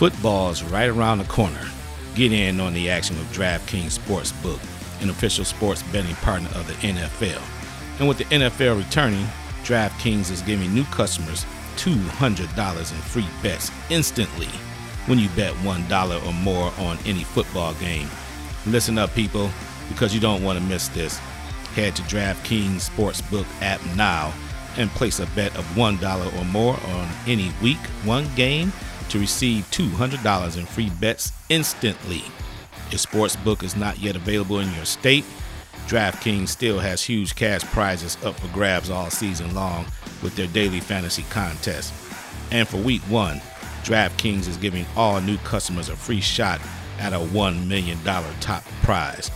Football's right around the corner. Get in on the action with DraftKings Sportsbook, an official sports betting partner of the NFL. And with the NFL returning, DraftKings is giving new customers $200 in free bets instantly when you bet $1 or more on any football game. Listen up, people, because you don't want to miss this. Head to DraftKings Sportsbook app now and place a bet of $1 or more on any week, one game to receive $200 in free bets instantly. If Sportsbook is not yet available in your state, DraftKings still has huge cash prizes up for grabs all season long with their daily fantasy contest. And for week one, DraftKings is giving all new customers a free shot at a $1 million top prize.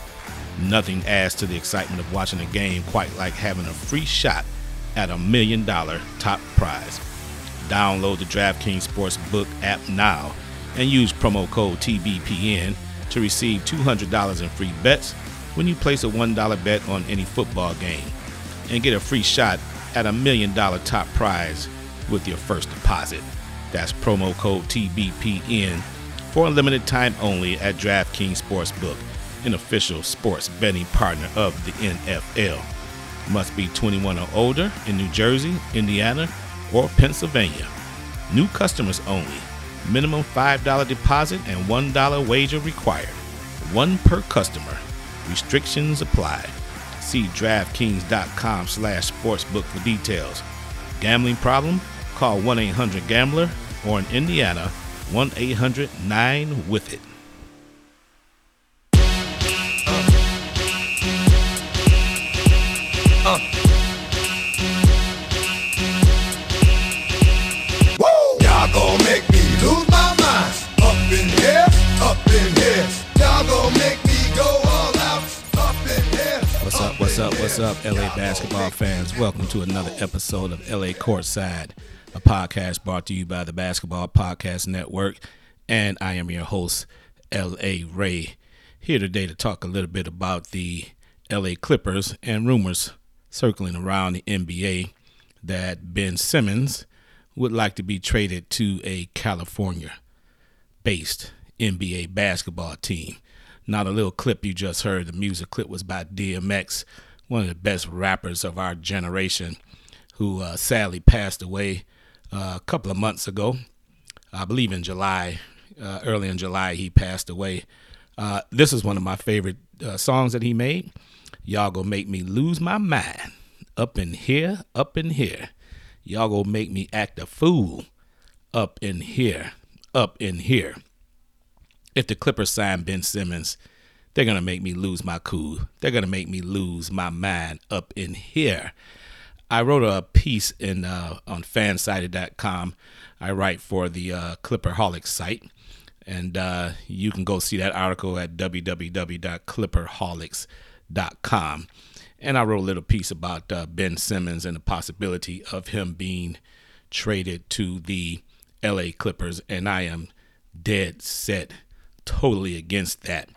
Nothing adds to the excitement of watching a game quite like having a free shot at a million dollar top prize. Download the DraftKings Sportsbook app now and use promo code TBPN to receive $200 in free bets when you place a $1 bet on any football game and get a free shot at a million dollar top prize with your first deposit. That's promo code TBPN for a limited time only at DraftKings Sportsbook, an official sports betting partner of the NFL. Must be 21 or older in New Jersey, Indiana, or Pennsylvania. New customers only. Minimum $5 deposit and $1 wager required. One per customer. Restrictions apply. See DraftKings.com slash sportsbook for details. Gambling problem? Call 1-800-GAMBLER or in Indiana, 1-800-9-WITH-IT. What's up, LA basketball fans? Welcome to another episode of LA Courtside, a podcast brought to you by the Basketball Podcast Network. And I am your host, LA Ray, here today to talk a little bit about the LA Clippers and rumors circling around the NBA that Ben Simmons would like to be traded to a California based NBA basketball team. Now, the little clip you just heard, the music clip was by DMX, one of the best rappers of our generation, who uh, sadly passed away uh, a couple of months ago. I believe in July, uh, early in July, he passed away. Uh, this is one of my favorite uh, songs that he made. Y'all gonna make me lose my mind. Up in here, up in here. Y'all gonna make me act a fool. Up in here, up in here. If the Clippers sign Ben Simmons, they're gonna make me lose my cool. They're gonna make me lose my mind up in here. I wrote a piece in uh, on fansided.com. I write for the uh, Clipperholics site, and uh, you can go see that article at www.clipperholics.com. And I wrote a little piece about uh, Ben Simmons and the possibility of him being traded to the LA Clippers, and I am dead set, totally against that.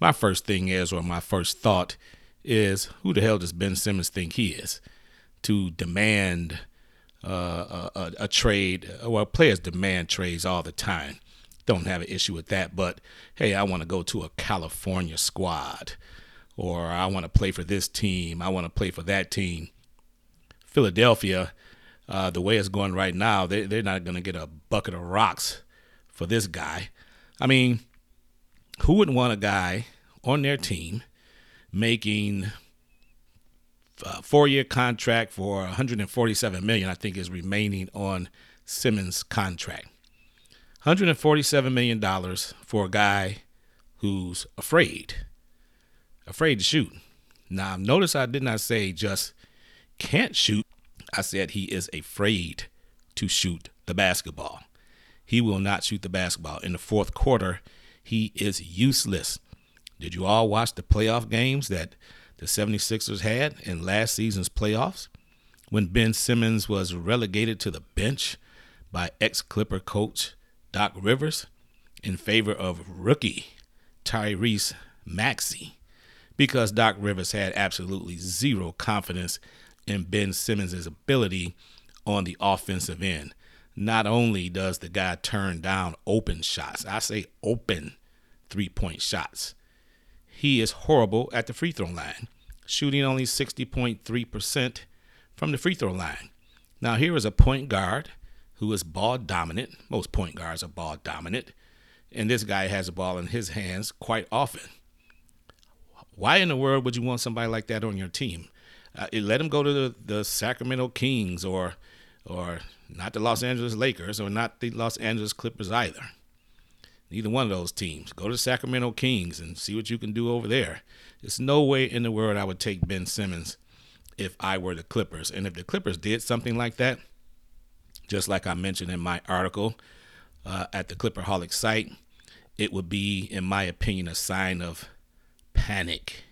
My first thing is, or my first thought is, who the hell does Ben Simmons think he is to demand uh, a, a, trade? Well, players demand trades all the time. Don't have an issue with that, but hey, I want to go to a California squad, or I want to play for this team, I want to play for that team. Philadelphia, uh, the way it's going right now, they, they're not going to get a bucket of rocks for this guy. I mean, who wouldn't want a guy on their team making a four-year contract for 147 million? I think is remaining on Simmons' contract. 147 million dollars for a guy who's afraid, afraid to shoot. Now, notice I did not say just can't shoot. I said he is afraid to shoot the basketball. He will not shoot the basketball. In the fourth quarter, he is useless. Did you all watch the playoff games that the 76ers had in last season's playoffs? When Ben Simmons was relegated to the bench by ex Clipper coach Doc Rivers in favor of rookie Tyrese Maxey because Doc Rivers had absolutely zero confidence in Ben Simmons' ability on the offensive end. Not only does the guy turn down open shots, I say open three point shots, he is horrible at the free throw line, shooting only 60.3% from the free throw line. Now, here is a point guard who is ball dominant. Most point guards are ball dominant. And this guy has a ball in his hands quite often. Why in the world would you want somebody like that on your team? Uh, let him go to the, the Sacramento Kings or or not the Los Angeles Lakers or not the Los Angeles Clippers either. Neither one of those teams. Go to the Sacramento Kings and see what you can do over there. There's no way in the world I would take Ben Simmons if I were the Clippers. And if the Clippers did something like that, just like I mentioned in my article uh, at the Clipperholic site, it would be, in my opinion, a sign of panic.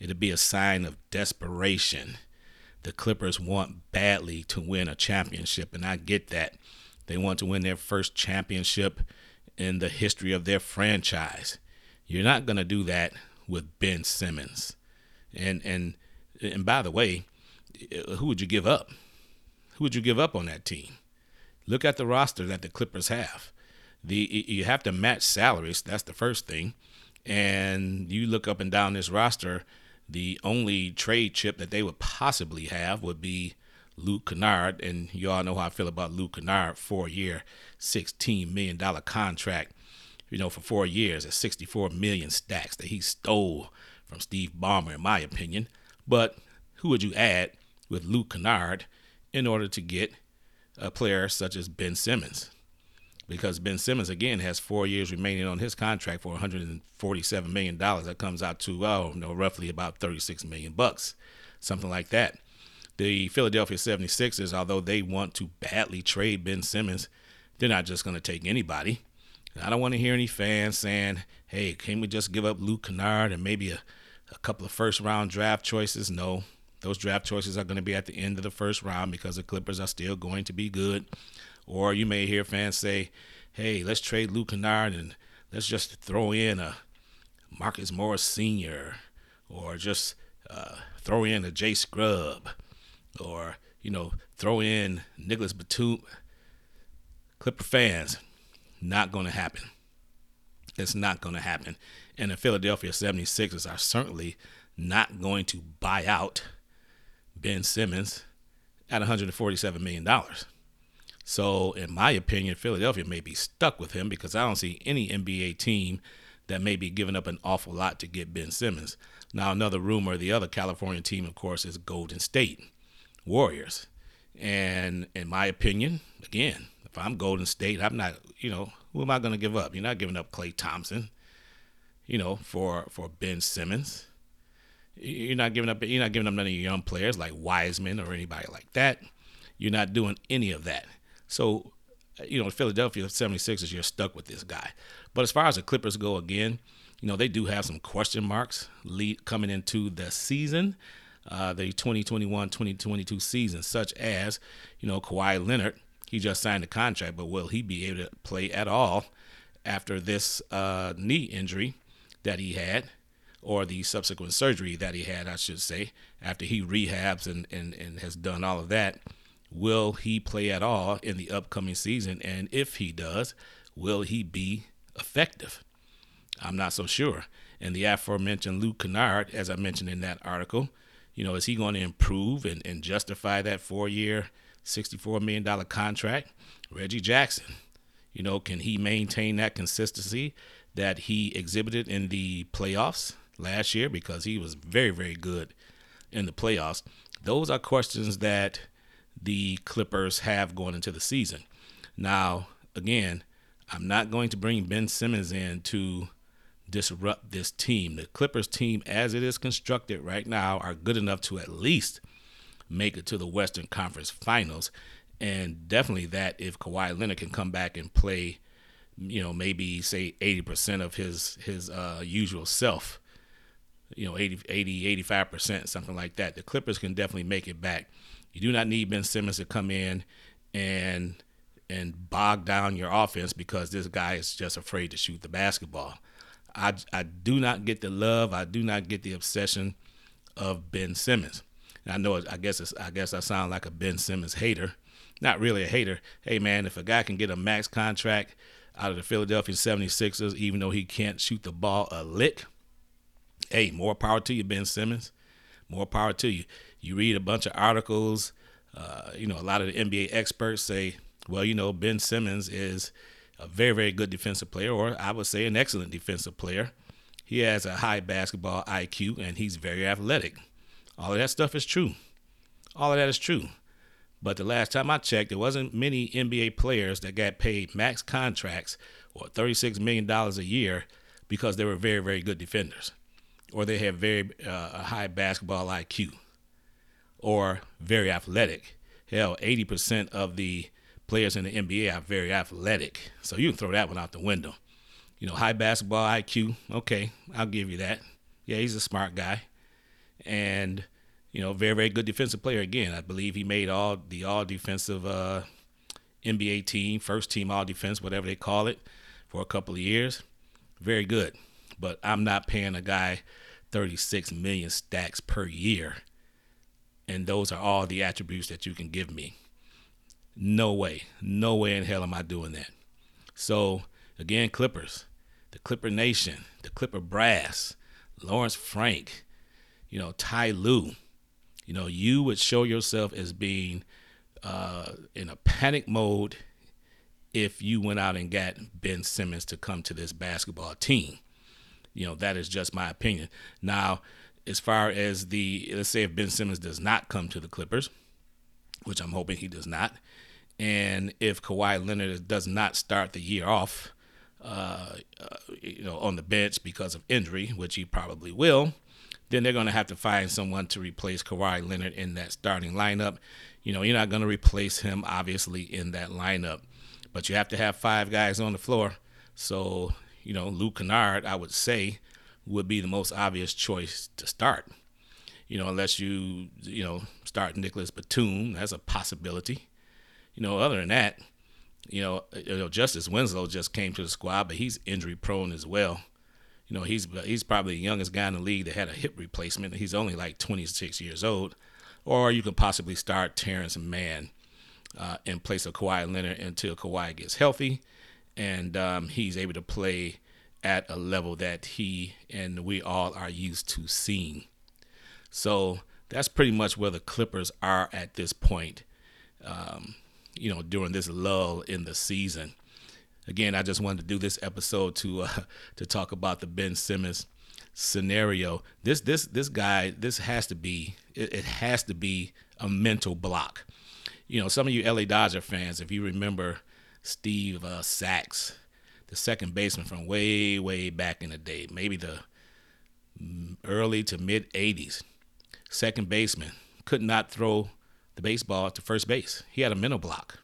It'd be a sign of desperation. The Clippers want badly to win a championship, and I get that. They want to win their first championship in the history of their franchise. You're not going to do that with Ben Simmons. And and and by the way, uh, who would you give up? Who would you give up on that team? Look at the roster that the Clippers have. The you have to match salaries. That's the first thing. And you look up and down this roster, the only trade chip that they would possibly have would be Luke Kennard, and you all know how I feel about Luke Kennard, four year, $16 million contract, you know, for four years at 64 million stacks that he stole from Steve Ballmer, in my opinion. But who would you add with Luke Kennard in order to get a player such as Ben Simmons? Because Ben Simmons, again, has four years remaining on his contract for $147 million. That comes out to, oh, you know, roughly about 36 million bucks, something like that the Philadelphia 76ers, although they want to badly trade Ben Simmons, they're not just going to take anybody. I don't want to hear any fans saying, hey, can we just give up Luke Kennard and maybe a, a couple of first round draft choices? No, those draft choices are going to be at the end of the first round because the Clippers are still going to be good. Or you may hear fans say, hey, let's trade Luke Kennard and let's just throw in a Marcus Morris Sr. or just uh, throw in a Jay Scrubb or you know throw in Nicolas Batum. Clipper fans, not going to happen. It's not going to happen. And the Philadelphia 76ers are certainly not going to buy out Ben Simmons at $147 million. So, in my opinion, Philadelphia may be stuck with him because I don't see any NBA team that may be giving up an awful lot to get Ben Simmons. Now, another rumor, the other California team, of course, is Golden State. Warriors. And in my opinion, again, if I'm Golden State, I'm not, you know, who am I going to give up? You're not giving up Klay Thompson, you know, for for Ben Simmons. You're not giving up. You're not giving up none of your young players like Wiseman or anybody like that. You're not doing any of that. So, you know, Philadelphia 76ers, you're stuck with this guy. But as far as the Clippers go, again, you know, they do have some question marks lead coming into the season uh, the 2021-2022 season, such as, you know, Kawhi Leonard. He just signed a contract, but will he be able to play at all after this uh, knee injury that he had, or the subsequent surgery that he had, I should say, after he rehabs and, and, and has done all of that? Will he play at all in the upcoming season? And if he does, will he be effective? I'm not so sure. And the aforementioned Luke Kennard, as I mentioned in that article, you know, is he going to improve and, and justify that four year, $64 million contract? Reggie Jackson, you know, can he maintain that consistency that he exhibited in the playoffs last year? Because he was very, very good in the playoffs. Those are questions that the Clippers have going into the season. Now, again, I'm not going to bring Ben Simmons in to disrupt this team. The Clippers team, as it is constructed right now, are good enough to at least make it to the Western Conference Finals. And definitely that if Kawhi Leonard can come back and play, you know, maybe say 80% of his his uh, usual self, you know, 80, 80, 85%, something like that, the Clippers can definitely make it back. You do not need Ben Simmons to come in and and bog down your offense because this guy is just afraid to shoot the basketball. I, I do not get the love. I do not get the obsession of Ben Simmons. And I know. I guess I guess I sound like a Ben Simmons hater, not really a hater. Hey, man, if a guy can get a max contract out of the Philadelphia 76ers, even though he can't shoot the ball a lick, hey, more power to you, Ben Simmons. More power to you. You read a bunch of articles. Uh, you know, a lot of the NBA experts say, well, you know, Ben Simmons is a very, very good defensive player, or I would say an excellent defensive player. He has a high basketball IQ and he's very athletic. All of that stuff is true. All of that is true. But the last time I checked, there wasn't many NBA players that got paid max contracts or $36 million a year because they were very, very good defenders or they have very uh, high basketball IQ or very athletic. Hell, 80% of the players in the NBA are very athletic. So you can throw that one out the window. You know, high basketball IQ. Okay, I'll give you that. Yeah, he's a smart guy. And – you know, very very good defensive player. Again, I believe he made all the all defensive uh, NBA team, first team all defense, whatever they call it, for a couple of years. Very good, but I'm not paying a guy 36 million stacks per year, and those are all the attributes that you can give me. No way, no way in hell am I doing that. So again, Clippers, the Clipper Nation, the Clipper Brass, Lawrence Frank, you know, Ty Lue you know, you would show yourself as being uh, in a panic mode if you went out and got Ben Simmons to come to this basketball team. You know, that is just my opinion. Now, as far as the, let's say if Ben Simmons does not come to the Clippers, which I'm hoping he does not, and if Kawhi Leonard does not start the year off, uh, uh, you know, on the bench because of injury, which he probably will, then they're going to have to find someone to replace Kawhi Leonard in that starting lineup. You know, you're not going to replace him, obviously, in that lineup, but you have to have five guys on the floor. So, you know, Luke Kennard, I would say, would be the most obvious choice to start. You know, unless you, you know, start Nicolas Batum, that's a possibility. You know, other than that, you know, you know, Justice Winslow just came to the squad, but he's injury prone as well you know, he's he's probably the youngest guy in the league that had a hip replacement. He's only like 26 years old. Or you can possibly start Terance Mann uh, in place of Kawhi Leonard until Kawhi gets healthy and um, he's able to play at a level that he and we all are used to seeing. So that's pretty much where the Clippers are at this point. Um, you know, during this lull in the season again, I just wanted to do this episode to uh, to talk about the Ben Simmons scenario. This this this guy, this has to be it, it has to be a mental block. You know, some of you LA Dodger fans, if you remember Steve uh, Sax, the second baseman from way way back in the day, maybe the early to mid 80s, second baseman could not throw the baseball to first base. He had a mental block.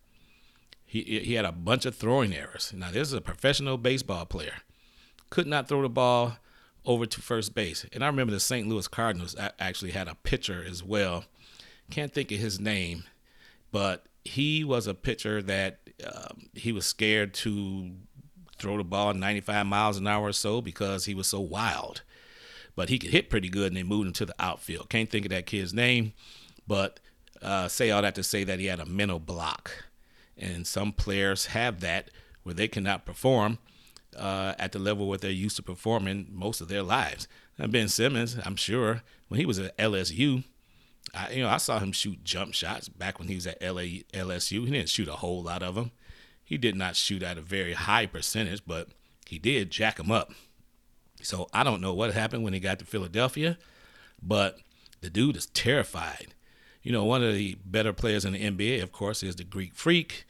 He he had a bunch of throwing errors. Now this is a professional baseball player, could not throw the ball over to first base. And I remember the St. Louis Cardinals actually had a pitcher as well. Can't think of his name, but he was a pitcher that um, he was scared to throw the ball 95 miles an hour or so because he was so wild. But he could hit pretty good, and they moved him to the outfield. Can't think of that kid's name, but uh, say all that to say that he had a mental block. And some players have that where they cannot perform uh, at the level where they're used to performing most of their lives. And Ben Simmons, I'm sure, when he was at LSU, I, you know, I saw him shoot jump shots back when he was at LA, LSU. He didn't shoot a whole lot of them. He did not shoot at a very high percentage, but he did jack him up. So I don't know what happened when he got to Philadelphia, but the dude is terrified you know, one of the better players in the NBA, of course, is the Greek Freak.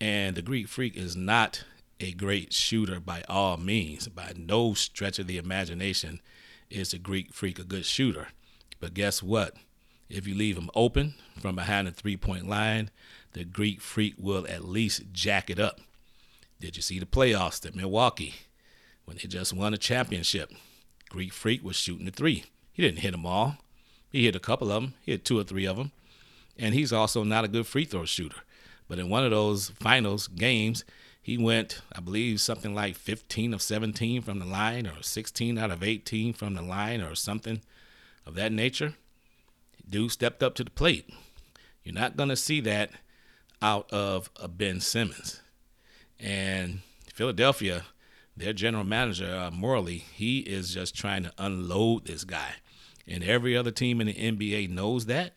And the Greek Freak is not a great shooter by all means. By no stretch of the imagination is the Greek Freak a good shooter. But guess what? If you leave him open from behind the three point line, the Greek Freak will at least jack it up. Did you see the playoffs at Milwaukee when they just won a championship? Greek Freak was shooting the three. He didn't hit them all, he hit a couple of them. He hit two or three of them. And he's also not a good free throw shooter. But in one of those finals games, he went, I believe, something like 15 of 17 from the line or 16 out of 18 from the line or something of that nature. Dude stepped up to the plate. You're not going to see that out of a Ben Simmons. And Philadelphia, their general manager, uh, Morey, he is just trying to unload this guy. And every other team in the NBA knows that.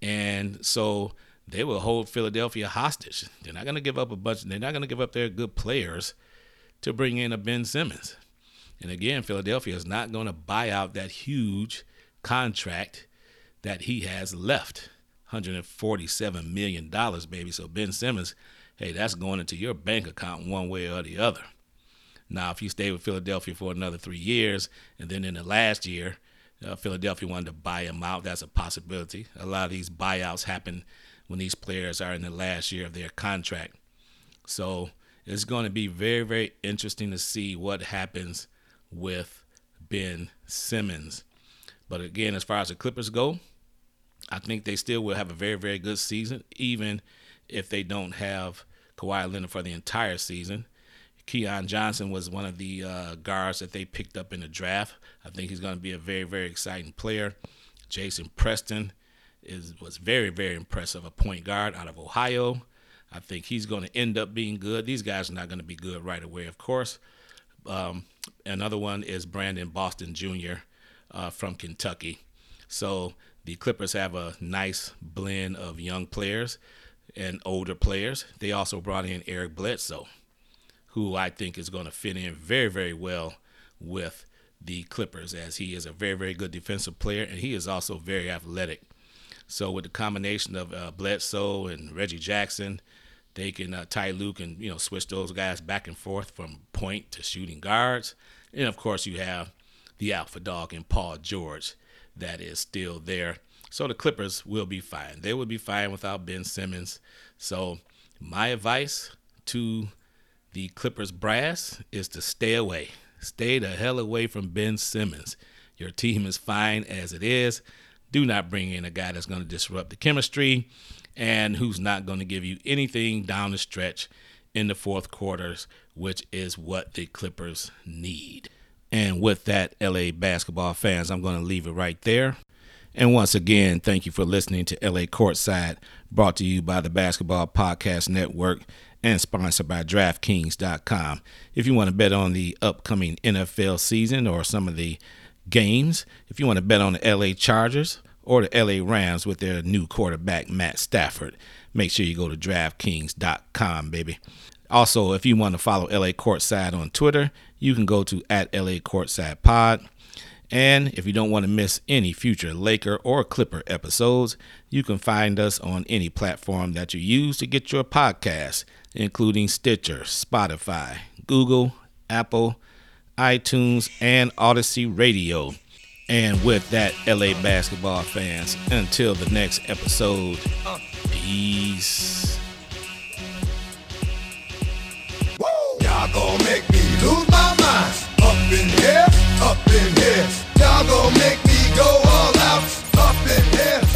And so they will hold Philadelphia hostage. They're not going to give up a bunch, they're not going to give up their good players to bring in a Ben Simmons. And again, Philadelphia is not going to buy out that huge contract that he has left. $147 million, baby. So Ben Simmons, hey, that's going into your bank account one way or the other. Now, if you stay with Philadelphia for another three years, and then in the last year, uh, Philadelphia wanted to buy him out, that's a possibility. A lot of these buyouts happen when these players are in the last year of their contract. So it's going to be very, very interesting to see what happens with Ben Simmons. But again, as far as the Clippers go, I think they still will have a very, very good season, even if they don't have Kawhi Leonard for the entire season. Keon Johnson was one of the uh, guards that they picked up in the draft. I think he's going to be a very, very exciting player. Jason Preston is was very, very impressive, a point guard out of Ohio. I think he's going to end up being good. These guys are not going to be good right away, of course. Um, another one is Brandon Boston Jr. Uh, from Kentucky. So the Clippers have a nice blend of young players and older players. They also brought in Eric Bledsoe, who I think is going to fit in very, very well with the Clippers, as he is a very, very good defensive player and he is also very athletic. So with the combination of uh, Bledsoe and Reggie Jackson, they can uh, Ty Lue and you know switch those guys back and forth from point to shooting guards, and of course you have the alpha dog in Paul George that is still there. So the Clippers will be fine. They will be fine without Ben Simmons. So my advice to the Clippers brass is to stay away. Stay the hell away from Ben Simmons. Your team is fine as it is. Do not bring in a guy that's going to disrupt the chemistry and who's not going to give you anything down the stretch in the fourth quarters, which is what the Clippers need. And with that, LA basketball fans, I'm going to leave it right there. And once again, thank you for listening to LA Courtside, brought to you by the Basketball Podcast Network and sponsored by DraftKings.com. If you want to bet on the upcoming NFL season or some of the games, if you want to bet on the LA Chargers or the LA Rams with their new quarterback, Matt Stafford, make sure you go to DraftKings.com, baby. Also, if you want to follow LA Courtside on Twitter, you can go to at LA Courtside Pod. And if you don't want to miss any future Laker or Clipper episodes, you can find us on any platform that you use to get your podcasts, including Stitcher, Spotify, Google, Apple, iTunes, and Odyssey Radio. And with that, LA basketball fans, until the next episode, peace. Y'all make me lose my mind. Up in here, up in here. Y'all gon' make me go all out. Up in here.